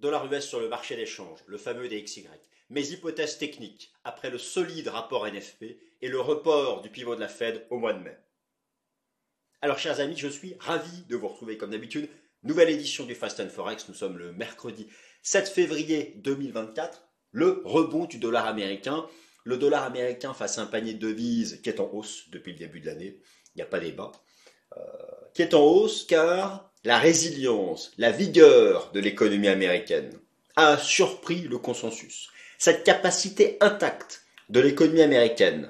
Dollar US sur le marché d'échange, le fameux DXY. Mes hypothèses techniques après le solide rapport NFP et le report du pivot de la Fed au mois de mai. Alors, chers amis, je suis ravi de vous retrouver comme d'habitude. Nouvelle édition du Fast and Forex. Nous sommes le mercredi 7 février 2024. Le rebond du dollar américain. Le dollar américain face à un panier de devises qui est en hausse depuis le début de l'année. Il n'y a pas débat. Euh, qui est en hausse car la résilience, la vigueur de l'économie américaine a surpris le consensus. Cette capacité intacte de l'économie américaine,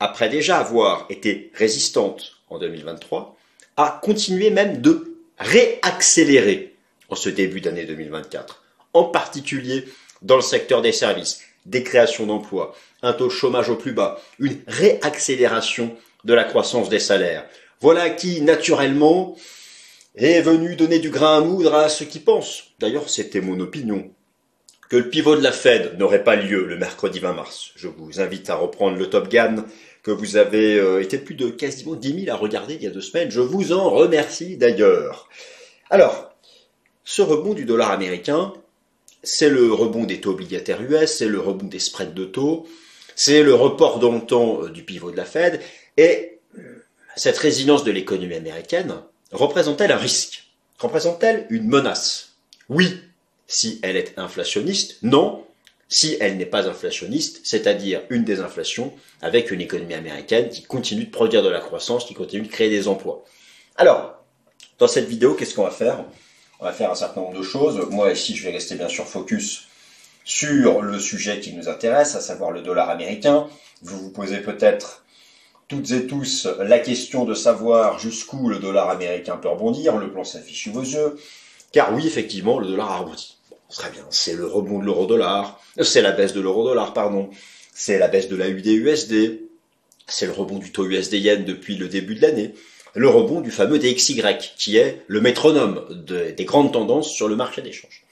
après déjà avoir été résistante en 2023, a continué même de réaccélérer en ce début d'année 2024, en particulier dans le secteur des services, des créations d'emplois, un taux de chômage au plus bas, une réaccélération de la croissance des salaires. Voilà qui, naturellement, est venu donner du grain à moudre à ceux qui pensent, d'ailleurs c'était mon opinion, que le pivot de la Fed n'aurait pas lieu le mercredi 20 mars. Je vous invite à reprendre le Top Gun que vous avez euh, été plus de quasiment 10 000 à regarder il y a deux semaines. Je vous en remercie d'ailleurs. Alors, ce rebond du dollar américain, c'est le rebond des taux obligataires US, c'est le rebond des spreads de taux, c'est le report dans le temps euh, du pivot de la Fed, et cette résilience de l'économie américaine, représente-t-elle un risque? Représente-t-elle une menace? Oui, si elle est inflationniste, non, si elle n'est pas inflationniste, c'est-à-dire une désinflation avec une économie américaine qui continue de produire de la croissance, qui continue de créer des emplois. Alors, dans cette vidéo, qu'est-ce qu'on va faire? On va faire un certain nombre de choses. Moi ici, je vais rester bien sûr focus sur le sujet qui nous intéresse, à savoir le dollar américain. Vous vous posez peut-être toutes et tous la question de savoir jusqu'où le dollar américain peut rebondir, le plan s'affiche sous vos yeux, car oui, effectivement, le dollar a rebondi. très bien, c'est le rebond de l'euro-dollar, c'est la baisse de l'euro-dollar, pardon, c'est la baisse de la UD-USD, c'est le rebond du taux USD-Yen depuis le début de l'année, le rebond du fameux DXY, qui est le métronome des grandes tendances sur le marché d'échange.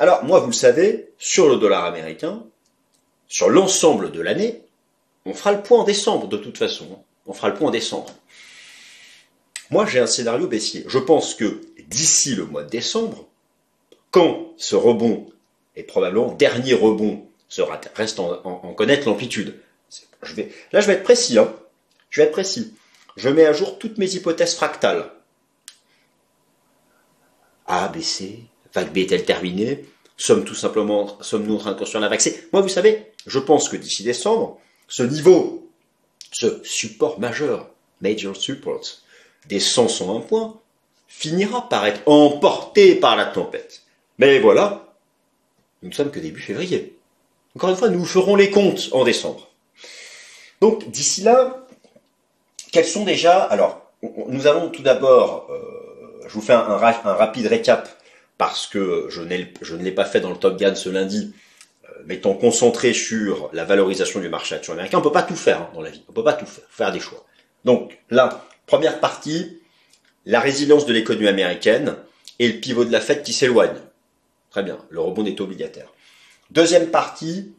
Alors, moi, vous le savez, sur le dollar américain, sur l'ensemble de l'année, on fera le point en décembre, de toute façon. On fera le point en décembre. Moi, j'ai un scénario baissier. Je pense que d'ici le mois de décembre, quand ce rebond, et probablement dernier rebond, sera, reste en, connaître l'amplitude. Là, je vais être précis. Hein. Je vais être précis. Je mets à jour toutes mes hypothèses fractales. A, B, vague B est-elle terminée? Sommes tout simplement, sommes-nous en train de construire la vague C Moi, vous savez, je pense que d'ici décembre, ce niveau, ce support majeur, major support, des 101 points, finira par être emporté par la tempête. Mais voilà, nous ne sommes que début février. Encore une fois, nous ferons les comptes en décembre. Donc d'ici là, quels sont déjà... Alors, nous allons tout d'abord, euh, je vous fais un, rapide récap parce que je ne l'ai pas fait dans le Top Gun ce lundi, mettons concentré sur la valorisation du marché action américain, on peut pas tout faire hein, dans la vie. On peut pas tout faire, faire des choix. Donc là, première partie, la résilience de l'économie américaine et le pivot de la Fed qui s'éloigne. Très bien, le rebond des taux obligataires. Deuxième partie,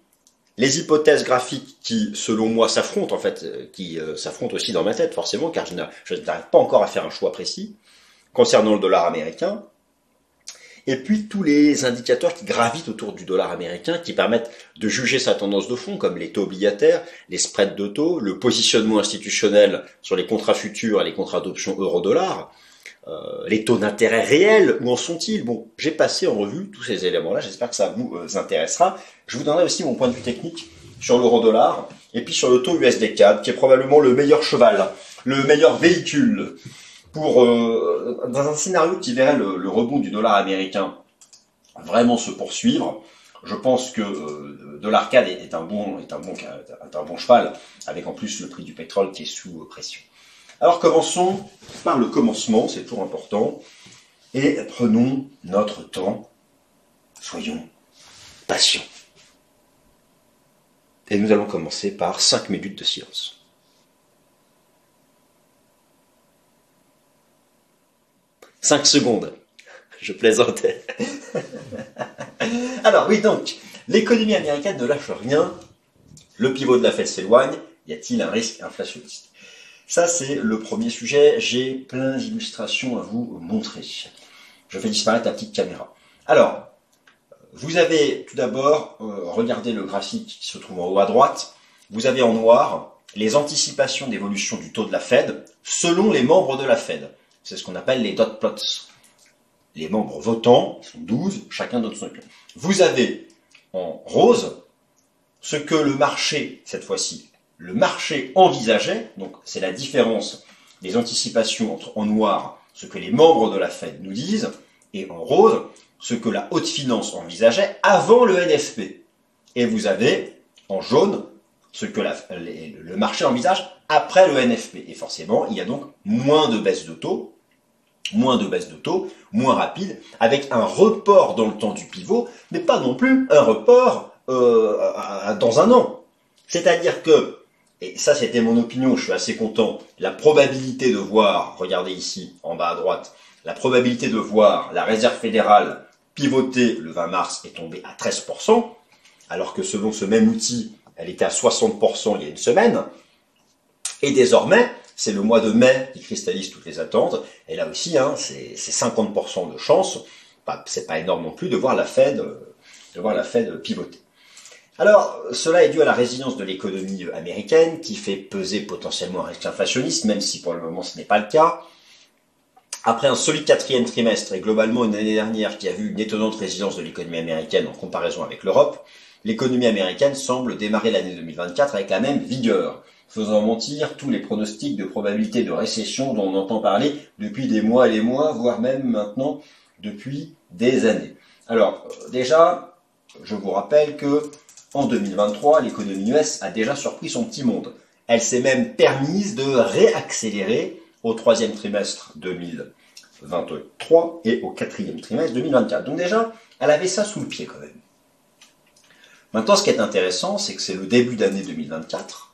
les hypothèses graphiques qui, selon moi, s'affrontent en fait, euh, qui euh, s'affrontent aussi dans ma tête forcément, car je n'arrive pas encore à faire un choix précis concernant le dollar américain et puis tous les indicateurs qui gravitent autour du dollar américain, qui permettent de juger sa tendance de fond, comme les taux obligataires, les spreads de taux, le positionnement institutionnel sur les contrats futurs et les contrats d'option euro-dollar, euh, les taux d'intérêt réels, où en sont-ils? Bon, j'ai passé en revue tous ces éléments-là, j'espère que ça vous euh, intéressera. Je vous donnerai aussi mon point de vue technique sur l'euro-dollar, et puis sur le taux USD4, qui est probablement le meilleur cheval, le meilleur véhicule pour euh, dans un scénario qui verrait le, rebond du dollar américain vraiment se poursuivre, je pense que euh, un bon est un bon cheval avec en plus le prix du pétrole qui est sous pression. Alors commençons par le commencement, c'est toujours important, et prenons notre temps, soyons patients. Et nous allons commencer par 5 minutes de silence. 5 secondes. Je plaisantais. Alors oui donc, l'économie américaine ne lâche rien. Le pivot de la Fed s'éloigne. Y a-t-il un risque inflationniste? Ça c'est le premier sujet. J'ai plein d'illustrations à vous montrer. Je fais disparaître la petite caméra. Alors, vous avez tout d'abord, euh, regardez le graphique qui se trouve en haut à droite, vous avez en noir les anticipations d'évolution du taux de la Fed selon les membres de la Fed. C'est ce qu'on appelle les dot plots. Les membres votants, sont 12, chacun donne son opinion. Vous avez en rose ce que le marché, cette fois-ci, le marché envisageait, donc c'est la différence des anticipations entre en noir ce que les membres de la Fed nous disent, et en rose ce que la haute finance envisageait avant le NFP. Et vous avez en jaune ce que le marché envisage après le NFP. Et forcément, il y a donc moins de baisse de taux, moins de baisse de taux, moins rapide, avec un report dans le temps du pivot, mais pas non plus un report euh, dans un an. C'est-à-dire que, et ça c'était mon opinion, je suis assez content, la probabilité de voir, regardez ici en bas à droite, la probabilité de voir la réserve fédérale pivoter le 20 mars est tombée à 13%, alors que selon ce même outil, elle était à 60% il y a une semaine. Et désormais, c'est le mois de mai qui cristallise toutes les attentes. Et là aussi, hein, c'est 50% de chance. C'est pas énorme non plus de voir la Fed, de voir la Fed pivoter. Alors, cela est dû à la résilience de l'économie américaine qui fait peser potentiellement un risque inflationniste, même si pour le moment ce n'est pas le cas. Après un solide quatrième trimestre et globalement une année dernière qui a vu une étonnante résilience de l'économie américaine en comparaison avec l'Europe, l'économie américaine semble démarrer l'année 2024 avec la même vigueur, faisant mentir tous les pronostics de probabilité de récession dont on entend parler depuis des mois et des mois, voire même maintenant depuis des années. Alors, déjà, je vous rappelle que en 2023, l'économie US a déjà surpris son petit monde. Elle s'est même permise de réaccélérer au troisième trimestre 2023 et au quatrième trimestre 2024. Donc déjà, elle avait ça sous le pied quand même. Maintenant, ce qui est intéressant, c'est que c'est le début d'année 2024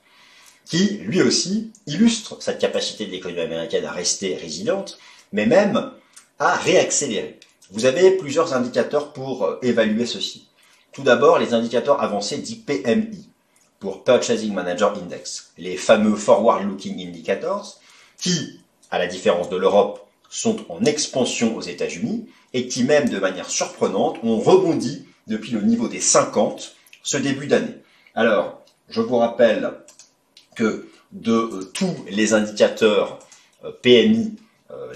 qui, lui aussi, illustre cette capacité de l'économie américaine à rester résiliente, mais même à réaccélérer. Vous avez plusieurs indicateurs pour euh, évaluer ceci. Tout d'abord, les indicateurs avancés dits PMI, pour Purchasing Manager Index, les fameux Forward Looking Indicators, qui, à la différence de l'Europe, sont en expansion aux États-Unis et qui même de manière surprenante ont rebondi depuis le niveau des 50 ce début d'année. Alors, je vous rappelle que de euh, tous les indicateurs euh, PMI, euh,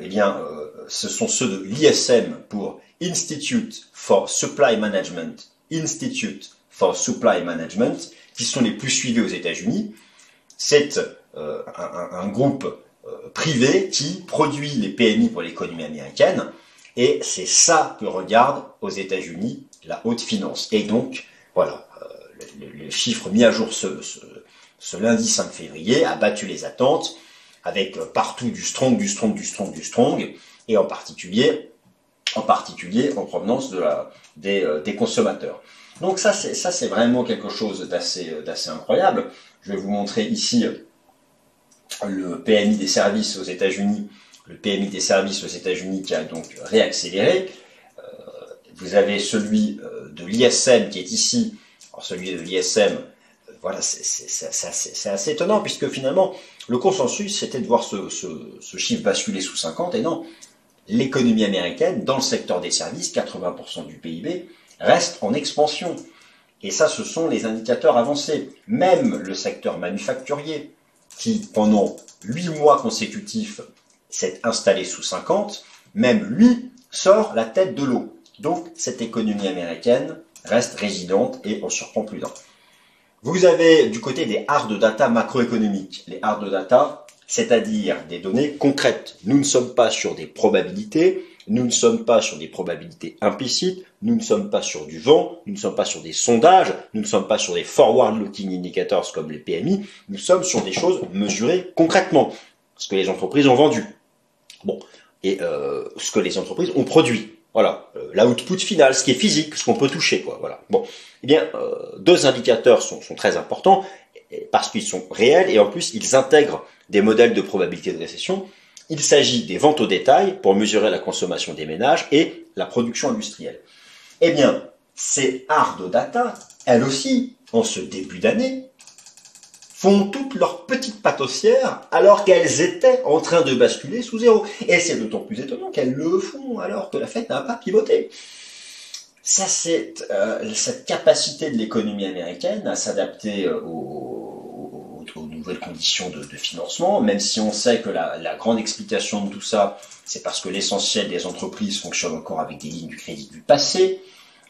eh bien, ce sont ceux de l'ISM pour Institute for Supply Management, Institute for Supply Management, qui sont les plus suivis aux États-Unis. C'est un, groupe privé qui produit les PMI pour l'économie américaine, et c'est ça que regarde aux États-Unis la haute finance. Et donc, voilà, le, chiffre mis à jour ce, ce, lundi 5 février a battu les attentes, avec euh, partout du strong, du strong, du strong, du strong, et en particulier, en provenance euh, des consommateurs. Donc ça, c'est vraiment quelque chose d'assez, d'assez incroyable. Je vais vous montrer ici le PMI des services aux États-Unis, le PMI des services aux États-Unis qui a donc réaccéléré. Euh, vous avez celui euh, de l'ISM qui est ici. Celui de l'ISM, euh, voilà, c'est assez, étonnant puisque finalement le consensus c'était de voir ce, chiffre basculer sous 50 et non, l'économie américaine dans le secteur des services, 80% du PIB, reste en expansion. Et ça, ce sont les indicateurs avancés. Même le secteur manufacturier, qui pendant 8 mois consécutifs s'est installé sous 50, même lui sort la tête de l'eau. Donc cette économie américaine reste résidente et on surprend plus d'un. Vous avez du côté des hard data macroéconomiques. Les hard data, c'est-à-dire des données concrètes. Nous ne sommes pas sur des probabilités, nous ne sommes pas sur des probabilités implicites, nous ne sommes pas sur du vent, nous ne sommes pas sur des sondages, nous ne sommes pas sur des forward-looking indicators comme les PMI, nous sommes sur des choses mesurées concrètement, ce que les entreprises ont vendu. Bon, et euh, ce que les entreprises ont produit. Voilà, euh, l'output final, ce qui est physique, ce qu'on peut toucher, quoi. Voilà. Bon, eh bien, euh, deux indicateurs sont, sont très importants parce qu'ils sont réels et en plus ils intègrent des modèles de probabilité de récession. Il s'agit des ventes au détail pour mesurer la consommation des ménages et la production industrielle. Eh bien, ces hard data, elles aussi, en ce début d'année, font toutes leurs petites patossières alors qu'elles étaient en train de basculer sous zéro. Et c'est d'autant plus étonnant qu'elles le font alors que la fête n'a pas pivoté. ça, c'est euh, cette capacité de l'économie américaine à s'adapter euh, aux, nouvelles conditions de, financement, même si on sait que la, grande explication de tout ça, c'est parce que l'essentiel des entreprises fonctionnent encore avec des lignes du crédit du passé,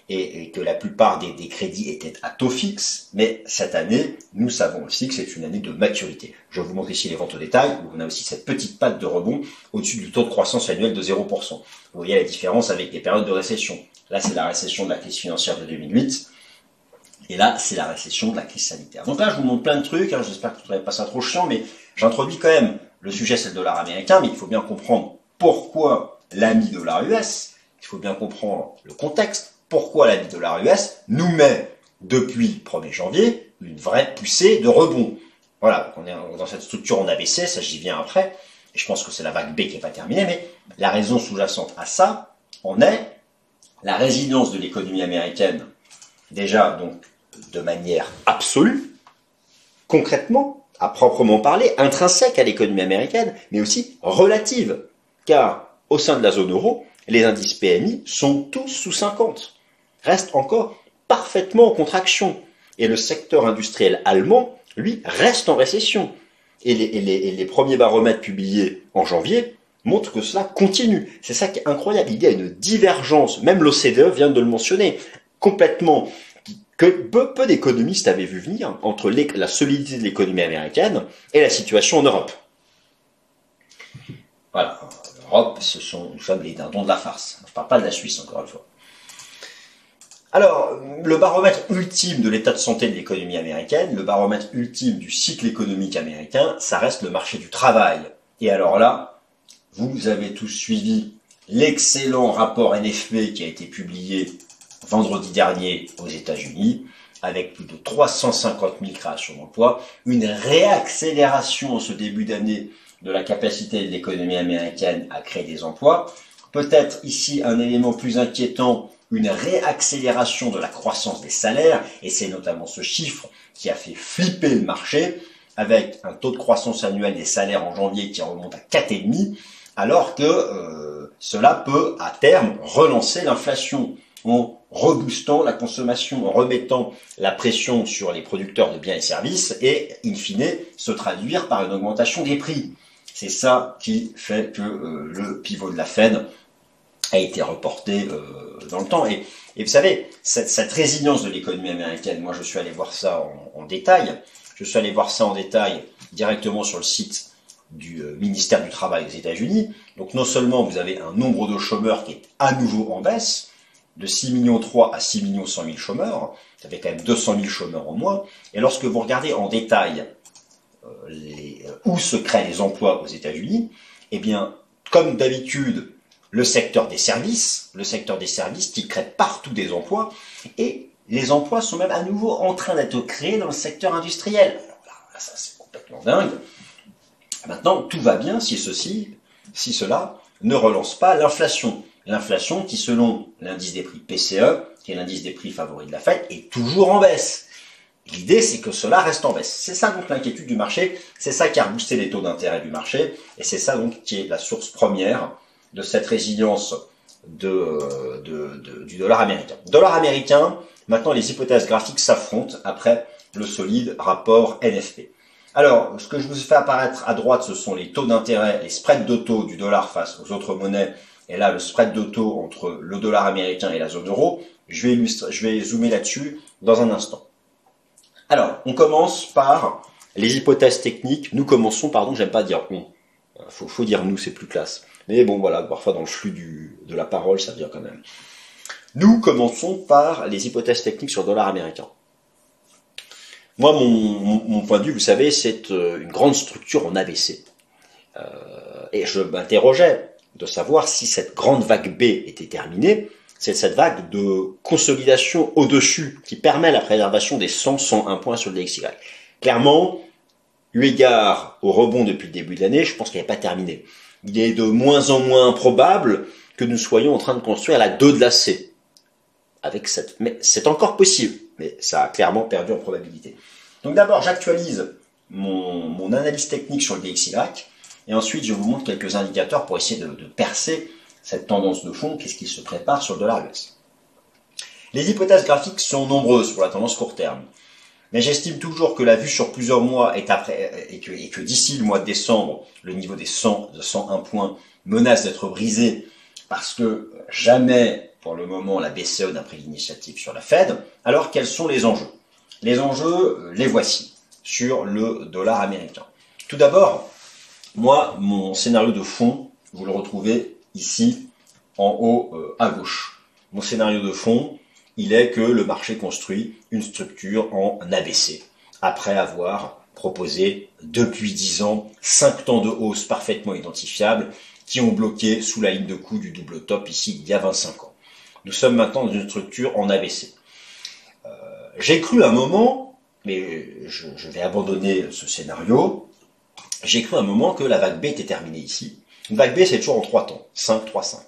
et, que la plupart des, crédits étaient à taux fixe, mais cette année, nous savons aussi que c'est une année de maturité. Je vous montre ici les ventes au détail, où on a aussi cette petite patte de rebond au-dessus du taux de croissance annuel de 0%. Vous voyez la différence avec les périodes de récession. Là, c'est la récession de la crise financière de 2008. Et là, c'est la récession de la crise sanitaire. Donc là, je vous montre plein de trucs. Hein. J'espère que vous ne trouvez pas ça trop chiant, mais j'introduis quand même le sujet, c'est le dollar américain, mais il faut bien comprendre pourquoi l'ami dollar US. Il faut bien comprendre le contexte. Pourquoi l'ami dollar US nous met depuis 1er janvier une vraie poussée de rebond? Voilà, on est dans cette structure en ABC, ça j'y viens après. Et je pense que c'est la vague B qui pas terminée, mais la raison sous-jacente à ça, on est la résilience de l'économie américaine, déjà donc de manière absolue, concrètement, à proprement parler, intrinsèque à l'économie américaine, mais aussi relative, car au sein de la zone euro, les indices PMI sont tous sous 50, restent encore parfaitement en contraction, et le secteur industriel allemand, lui, reste en récession. Et les, premiers baromètres publiés en janvier montre que cela continue. C'est ça qui est incroyable. Il y a une divergence, même l'OCDE vient de le mentionner, complètement, que peu, d'économistes avaient vu venir entre la solidité de l'économie américaine et la situation en Europe. Voilà, l'Europe, ce sont, nous sommes les dindons de la farce. Je ne parle pas de la Suisse, encore une fois. Alors, le baromètre ultime de l'état de santé de l'économie américaine, le baromètre ultime du cycle économique américain, ça reste le marché du travail. Et alors là, vous avez tous suivi l'excellent rapport NFP qui a été publié vendredi dernier aux États-Unis, avec plus de 350 000 créations d'emplois, une réaccélération en ce début d'année de la capacité de l'économie américaine à créer des emplois. Peut-être ici un élément plus inquiétant, une réaccélération de la croissance des salaires, et c'est notamment ce chiffre qui a fait flipper le marché, avec un taux de croissance annuel des salaires en janvier qui remonte à 4,5, alors que euh, cela peut à terme relancer l'inflation en reboostant la consommation, en remettant la pression sur les producteurs de biens et services et, in fine, se traduire par une augmentation des prix. C'est ça qui fait que euh, le pivot de la Fed a été reporté euh, dans le temps. Et, vous savez, cette, résilience de l'économie américaine, moi je suis allé voir ça en détail. Je suis allé voir ça en détail directement sur le site du euh, ministère du Travail aux États-Unis. Donc non seulement vous avez un nombre de chômeurs qui est à nouveau en baisse, de 6 millions 3 à 6 millions 100 000 chômeurs, ça fait quand même 200 000 chômeurs au moins, et lorsque vous regardez en détail euh, où se créent les emplois aux États-Unis, eh bien, comme d'habitude, le secteur des services, le secteur des services qui crée partout des emplois, et les emplois sont même à nouveau en train d'être créés dans le secteur industriel. Alors là, ça c'est complètement dingue. Maintenant, tout va bien si ceci, si cela ne relance pas l'inflation. L'inflation qui, selon l'indice des prix PCE, qui est l'indice des prix favoris de la Fed, est toujours en baisse. L'idée, c'est que cela reste en baisse. C'est ça donc l'inquiétude du marché, c'est ça qui a boosté les taux d'intérêt du marché, et c'est ça donc qui est la source première de cette résilience du dollar américain. Dollar américain, maintenant les hypothèses graphiques s'affrontent après le solide rapport NFP. Alors, ce que je vous fais apparaître à droite, ce sont les taux d'intérêt, les spreads de taux du dollar face aux autres monnaies. Et là, le spread de taux entre le dollar américain et la zone euro. Je vais, je zoomer là-dessus dans un instant. Alors, on commence par les hypothèses techniques. Nous commençons, pardon, j'aime pas dire on. Faut, faut dire nous, c'est plus classe. Mais bon, voilà, parfois dans le flux de la parole, ça vient quand même. Nous commençons par les hypothèses techniques sur le dollar américain. Moi, mon, point de vue, vous savez, c'est euh, une grande structure en ABC. Euh, et je m'interrogeais de savoir si cette grande vague B était terminée. C'est cette vague de consolidation au-dessus qui permet la préservation des 100-101 points sur le DXY. Clairement, eu égard au rebond depuis le début de l'année, je pense qu'elle n'est pas terminée. Il est de moins en moins probable que nous soyons en train de construire la 2 de la C. Avec cette, mais c'est encore possible mais ça a clairement perdu en probabilité. Donc d'abord, j'actualise mon, analyse technique sur le DXY, et ensuite je vous montre quelques indicateurs pour essayer de, percer cette tendance de fond, qu'est-ce qui se prépare sur le dollar US. Les hypothèses graphiques sont nombreuses pour la tendance court terme. Mais j'estime toujours que la vue sur plusieurs mois est après, et que, d'ici le mois de décembre, le niveau des 100, de 101 points menace d'être brisé parce que jamais, pour le moment, la BCE n'a pris l'initiative sur la Fed. Alors, quels sont les enjeux? Les enjeux, les voici sur le dollar américain. Tout d'abord, moi, mon scénario de fond, vous le retrouvez ici en haut euh, à gauche. Mon scénario de fond, il est que le marché construit une structure en ABC, après avoir proposé depuis 10 ans 5 temps de hausse parfaitement identifiables qui ont bloqué sous la ligne de coup du double top ici il y a 25 ans. Nous sommes maintenant dans une structure en ABC. Euh, j'ai cru un moment, mais je, je, vais abandonner ce scénario, j'ai cru un moment que la vague B était terminée ici. Une vague B c'est toujours en 3 temps, 5, 3, 5.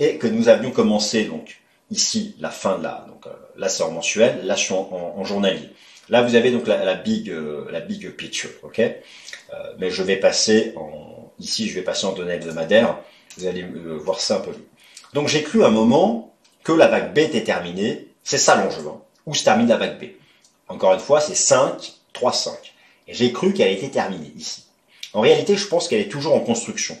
Et que nous avions commencé donc ici la fin de la, donc euh, là c'est en mensuel, là je suis en, journalier. Là vous avez donc la, big, euh, la big picture, ok? Euh, Mais je vais passer en, ici je vais passer en données hebdomadaires, vous allez voir ça un peu Donc j'ai cru un moment que la vague B était terminée, c'est ça l'enjeu, hein, où se termine la vague B? Encore une fois c'est 5, 3, 5. Et j'ai cru qu'elle était terminée ici. En réalité je pense qu'elle est toujours en construction,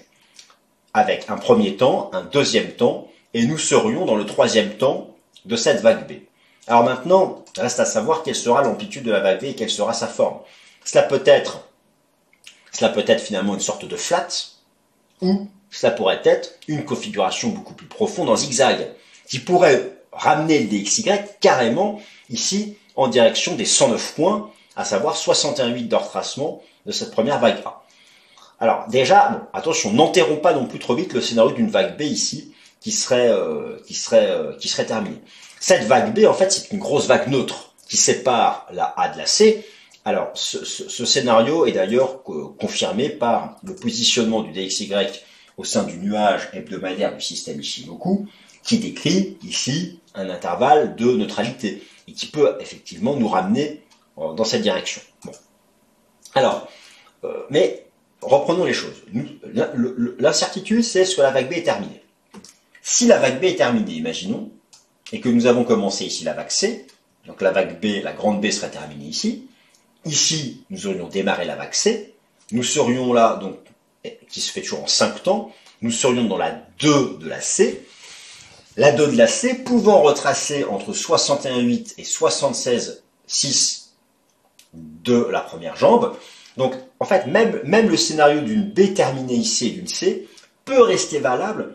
avec un premier temps, un deuxième temps, et nous serions dans le troisième temps de cette vague B. Alors maintenant, reste à savoir quelle sera l'amplitude de la vague B et quelle sera sa forme. Cela peut être, cela peut être finalement une sorte de flat, ou cela pourrait être une configuration beaucoup plus profonde en zigzag, qui pourrait ramener le DXY carrément ici en direction des 109 points, à savoir 61,8 de retracement de cette première vague A. Alors déjà, attention, n'enterrons pas non plus trop vite le scénario d'une vague B ici, qui serait, euh, qui serait, euh, qui serait terminée. Cette vague B, en fait, c'est une grosse vague neutre qui sépare la A de la C. Alors, ce, ce, scénario est d'ailleurs confirmé par le positionnement du DXY au sein du nuage hebdomadaire du système Ishimoku, qui décrit ici un intervalle de neutralité et qui peut effectivement nous ramener euh, dans cette direction. Bon. Alors, mais reprenons les choses. L'incertitude, c'est ce que la vague B est terminée? Si la vague B est terminée, imaginons, et que nous avons commencé ici la vague C, donc la vague B, la grande B serait terminée ici. Ici, nous aurions démarré la vague C. Nous serions là, donc, qui se fait toujours en 5 temps, nous serions dans la 2 de la C. La 2 de la C pouvant retracer entre 61,8 et 76,6 de la première jambe. Donc, en fait, même, même le scénario d'une B terminée ici et d'une C peut rester valable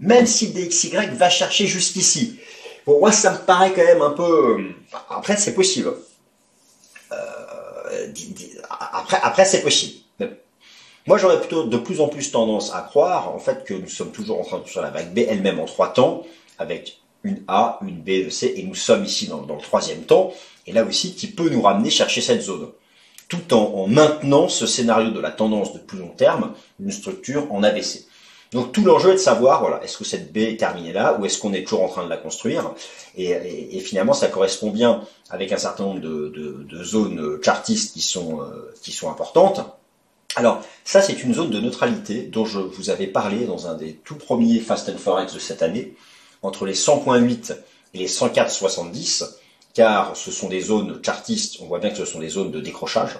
même si DXY va chercher jusqu'ici. Bon, moi, ça me paraît quand même un peu... Euh, après, c'est possible. Euh, après, après c'est possible. moi, j'aurais plutôt de plus en plus tendance à croire, en fait, que nous sommes toujours en train de sur la vague B, elle-même en trois temps, avec une A, une B, une C, et nous sommes ici dans, le troisième temps, et là aussi, qui peut nous ramener chercher cette zone tout en, en, maintenant ce scénario de la tendance de plus long terme, une structure en ABC. Donc tout l'enjeu est de savoir, voilà, est-ce que cette baie est terminée là ou est-ce qu'on est toujours en train de la construire et, finalement, ça correspond bien avec un certain nombre de, zones chartistes qui sont, euh, qui sont importantes. Alors, ça, c'est une zone de neutralité dont je vous avais parlé dans un des tout premiers Fast and Forex de cette année, entre les 100.8 et les 104.70, car ce sont des zones chartistes, on voit bien que ce sont des zones de décrochage,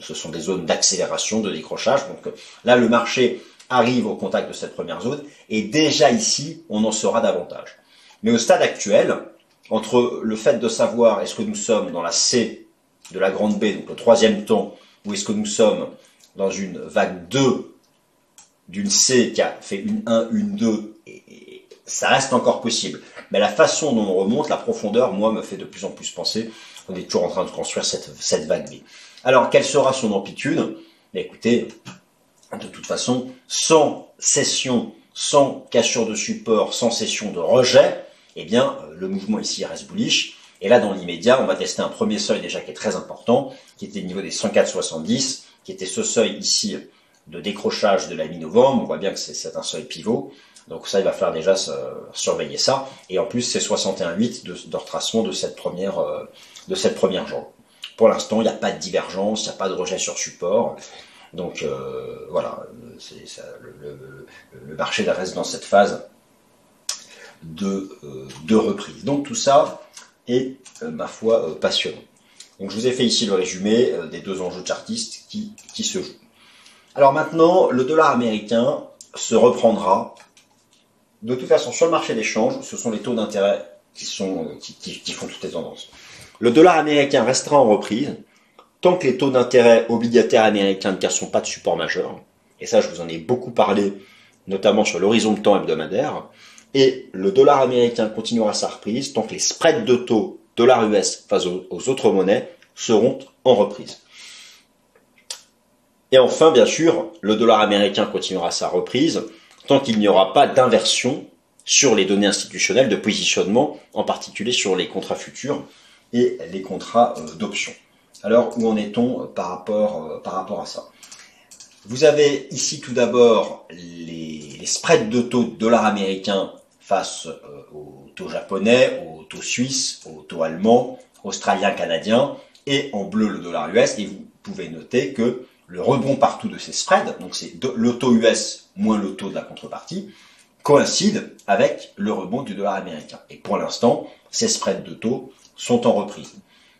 ce sont des zones d'accélération, de décrochage. Donc là, le marché arrive au contact de cette première zone, et déjà ici, on en saura davantage. Mais au stade actuel, entre le fait de savoir est-ce que nous sommes dans la C de la grande B, donc le troisième temps, ou est-ce que nous sommes dans une vague 2 d'une C qui a fait une 1, une 2, et, ça reste encore possible. Mais la façon dont on remonte, la profondeur, moi, me fait de plus en plus penser qu'on est toujours en train de construire cette, cette vague B. Alors, quelle sera son amplitude? Écoutez, de toute façon, sans session, sans cassure de support, sans session de rejet, eh bien, euh, le mouvement ici reste bullish. Et là, dans l'immédiat, on va tester un premier seuil déjà qui est très important, qui était le niveau des 104,70, qui était ce seuil ici de décrochage de la mi-novembre. On voit bien que c'est un seuil pivot. Donc ça, il va falloir déjà surveiller ça. Et en plus, c'est 61,8 de, retracement de cette première, euh, de cette première jambe. Pour l'instant, il n'y a pas de divergence, il n'y a pas de rejet sur support. Donc euh, voilà, le, marché reste dans cette phase de, de reprise. Donc tout ça est, ma foi, passionnant. Donc je vous ai fait ici le résumé des deux enjeux chartistes qui, qui se jouent. Alors maintenant, le dollar américain se reprendra. De toute façon, sur le marché d'échange, ce sont les taux d'intérêt qui, sont, qui, font toutes les tendances. Le dollar américain restera en reprise tant que les taux d'intérêt obligataires américains ne cassent pas de support majeur. Et ça, je vous en ai beaucoup parlé, notamment sur l'horizon de temps hebdomadaire. Et le dollar américain continuera sa reprise tant que les spreads de taux dollar US face aux autres monnaies seront en reprise. Et enfin, bien sûr, le dollar américain continuera sa reprise tant qu'il n'y aura pas d'inversion sur les données institutionnelles de positionnement, en particulier sur les contrats futurs et les contrats euh, d'options. Alors, où en est-on par rapport, euh, à ça? Vous avez ici tout d'abord les, spreads de taux de dollar américain face euh, au taux japonais, au taux suisse, au taux allemand, australien, canadien, et en bleu le dollar US. Et vous pouvez noter que le rebond partout de ces spreads, donc c'est le taux US moins le taux de la contrepartie, coïncide avec le rebond du dollar américain. Et pour l'instant, ces spreads de taux sont en reprise.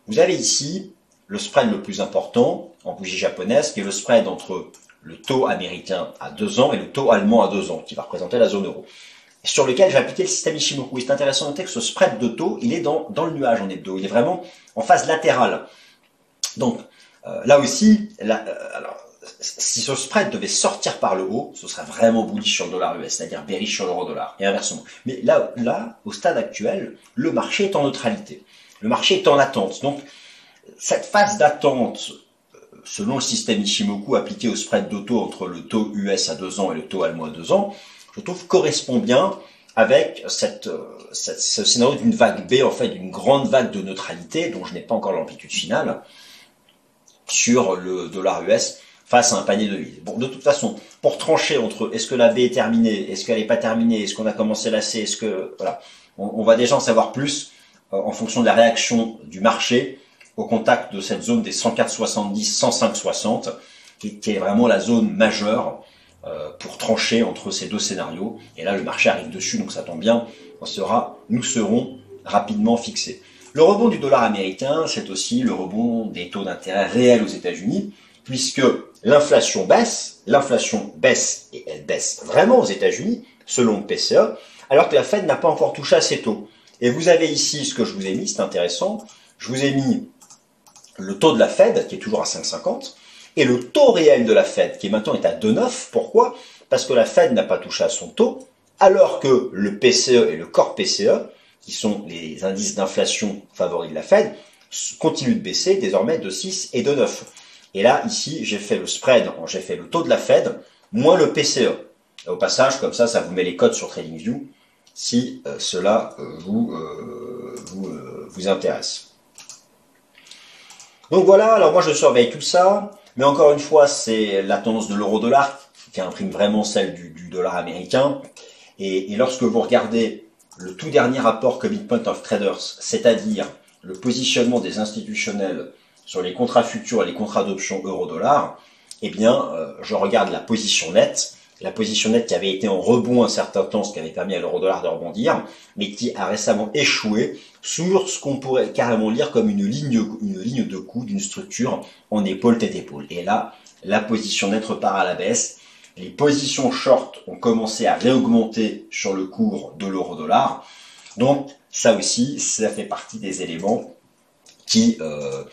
Vous avez ici le spread le plus important en bougie japonaise, qui est le spread entre le taux américain à 2 ans et le taux allemand à 2 ans, qui va représenter la zone euro. sur lequel j'ai appliqué le système Ishimoku. Et c'est intéressant de noter que ce spread de taux, il est dans, dans le nuage en hebdo. Il est vraiment en phase latérale. Donc, euh, là aussi, euh, alors, si ce spread devait sortir par le haut, ce serait vraiment bullish sur le dollar US, c'est-à-dire bearish sur l'euro dollar, et inversement. Mais là, là, au stade actuel, le marché est en neutralité. Le marché est en attente. Donc, cette phase d'attente, euh, selon le système Ishimoku appliqué au spread d'auto entre le taux US à 2 ans et le taux allemand à 2 ans, je trouve correspond bien avec cette, ce scénario d'une vague B, en fait, d'une grande vague de neutralité, dont je n'ai pas encore l'amplitude finale, sur le dollar US face à un panier de vide. Bon, de toute façon, pour trancher entre est-ce que la B est terminée, est-ce qu'elle n'est pas terminée, est-ce qu'on a commencé la C, est-ce que voilà, on, va déjà en savoir plus euh, en fonction de la réaction du marché au contact de cette zone des 104,70, 105,60, qui, qui est vraiment la zone majeure euh, pour trancher entre ces deux scénarios. Et là, le marché arrive dessus, donc ça tombe bien. On sera, nous serons rapidement fixés. Le rebond du dollar américain, c'est aussi le rebond des taux d'intérêt réels aux États-Unis, puisque l'inflation baisse, l'inflation baisse et elle baisse vraiment aux États-Unis, selon le PCE, alors que la Fed n'a pas encore touché à ses taux. Et vous avez ici ce que je vous ai mis, c'est intéressant, je vous ai mis le taux de la Fed, qui est toujours à 5,50, et le taux réel de la Fed, qui maintenant est à 2,9. Pourquoi? Parce que la Fed n'a pas touché à son taux, alors que le PCE et le corps PCE qui sont les indices d'inflation favoris de la Fed, continuent de baisser désormais de 6 et de 9. Et là, ici, j'ai fait le spread, j'ai fait le taux de la Fed moins le PCE. au passage, comme ça, ça vous met les codes sur TradingView si euh, cela euh, vous, euh, vous, vous intéresse. Donc voilà, alors moi je surveille tout ça, mais encore une fois, c'est la tendance de l'euro-dollar qui imprime vraiment celle du, dollar américain. Et, lorsque vous regardez le tout dernier rapport Commitment of Traders, c'est-à-dire le positionnement des institutionnels sur les contrats futurs et les contrats d'options euro-dollar, eh bien, euh, je regarde la position nette, la position nette qui avait été en rebond un certain temps, ce qui avait permis à l'euro-dollar de rebondir, mais qui a récemment échoué sur ce qu'on pourrait carrément lire comme une ligne, de coup d'une structure en épaule tête épaule. Et là, la position nette repart à la baisse les positions short ont commencé à réaugmenter sur le cours de l'euro-dollar. Donc ça aussi, ça fait partie des éléments qui euh,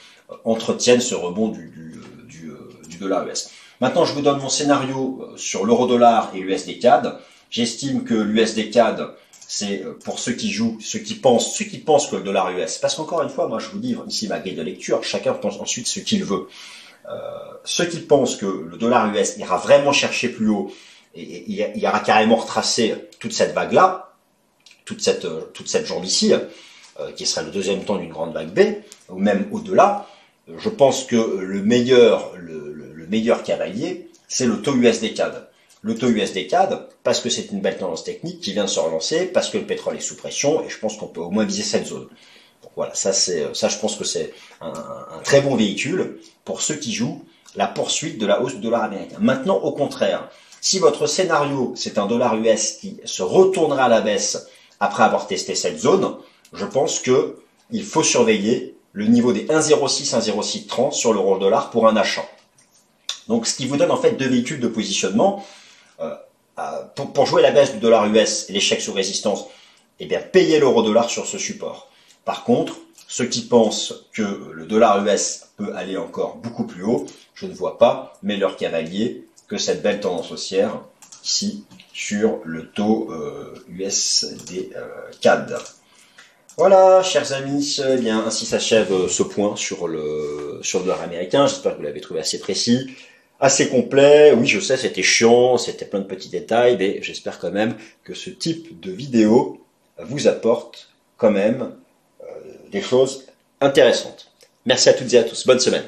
entretiennent ce rebond du, du, du, dollar US. Maintenant, je vous donne mon scénario euh, sur l'euro-dollar et l'USD CAD. J'estime que l'USD CAD, c'est euh, pour ceux qui jouent, ceux qui pensent, ceux qui pensent que le dollar US. Parce qu'encore une fois, moi je vous livre ici ma grille de lecture, chacun pense ensuite ce qu'il veut. Euh, ceux qui pensent que le dollar US ira vraiment chercher plus haut et, il ira carrément retracer toute cette vague-là, toute cette, toute cette jambe ici, qui serait le deuxième temps d'une grande vague B, ou même au-delà, je pense que le meilleur, le, meilleur cavalier, c'est le taux USD CAD. Le taux USD CAD, parce que c'est une belle tendance technique qui vient de se relancer, parce que le pétrole est sous pression, et je pense qu'on peut au moins viser cette zone. Voilà, ça c'est ça je pense que c'est un, très bon véhicule pour ceux qui jouent la poursuite de la hausse du dollar américain. Maintenant, au contraire, si votre scénario c'est un dollar US qui se retournera à la baisse après avoir testé cette zone, je pense qu'il faut surveiller le niveau des 1,06, 1,06 30 sur l'euro dollar pour un achat. Donc, ce qui vous donne en fait deux véhicules de positionnement. Euh, pour, jouer la baisse du dollar US et l'échec sous résistance, eh bien, payez l'euro dollar sur ce support. Par contre, ceux qui pensent que le dollar US peut aller encore beaucoup plus haut, je ne vois pas, mais leur cavalier, que cette belle tendance haussière ici sur le taux USD euh, CAD. Voilà, chers amis, eh bien, ainsi s'achève euh, ce point sur le, sur le dollar américain. J'espère que vous l'avez trouvé assez précis, assez complet. Oui, je sais, c'était chiant, c'était plein de petits détails, mais j'espère quand même que ce type de vidéo vous apporte quand même euh, des choses intéressantes. Merci à toutes et à tous. Bonne semaine.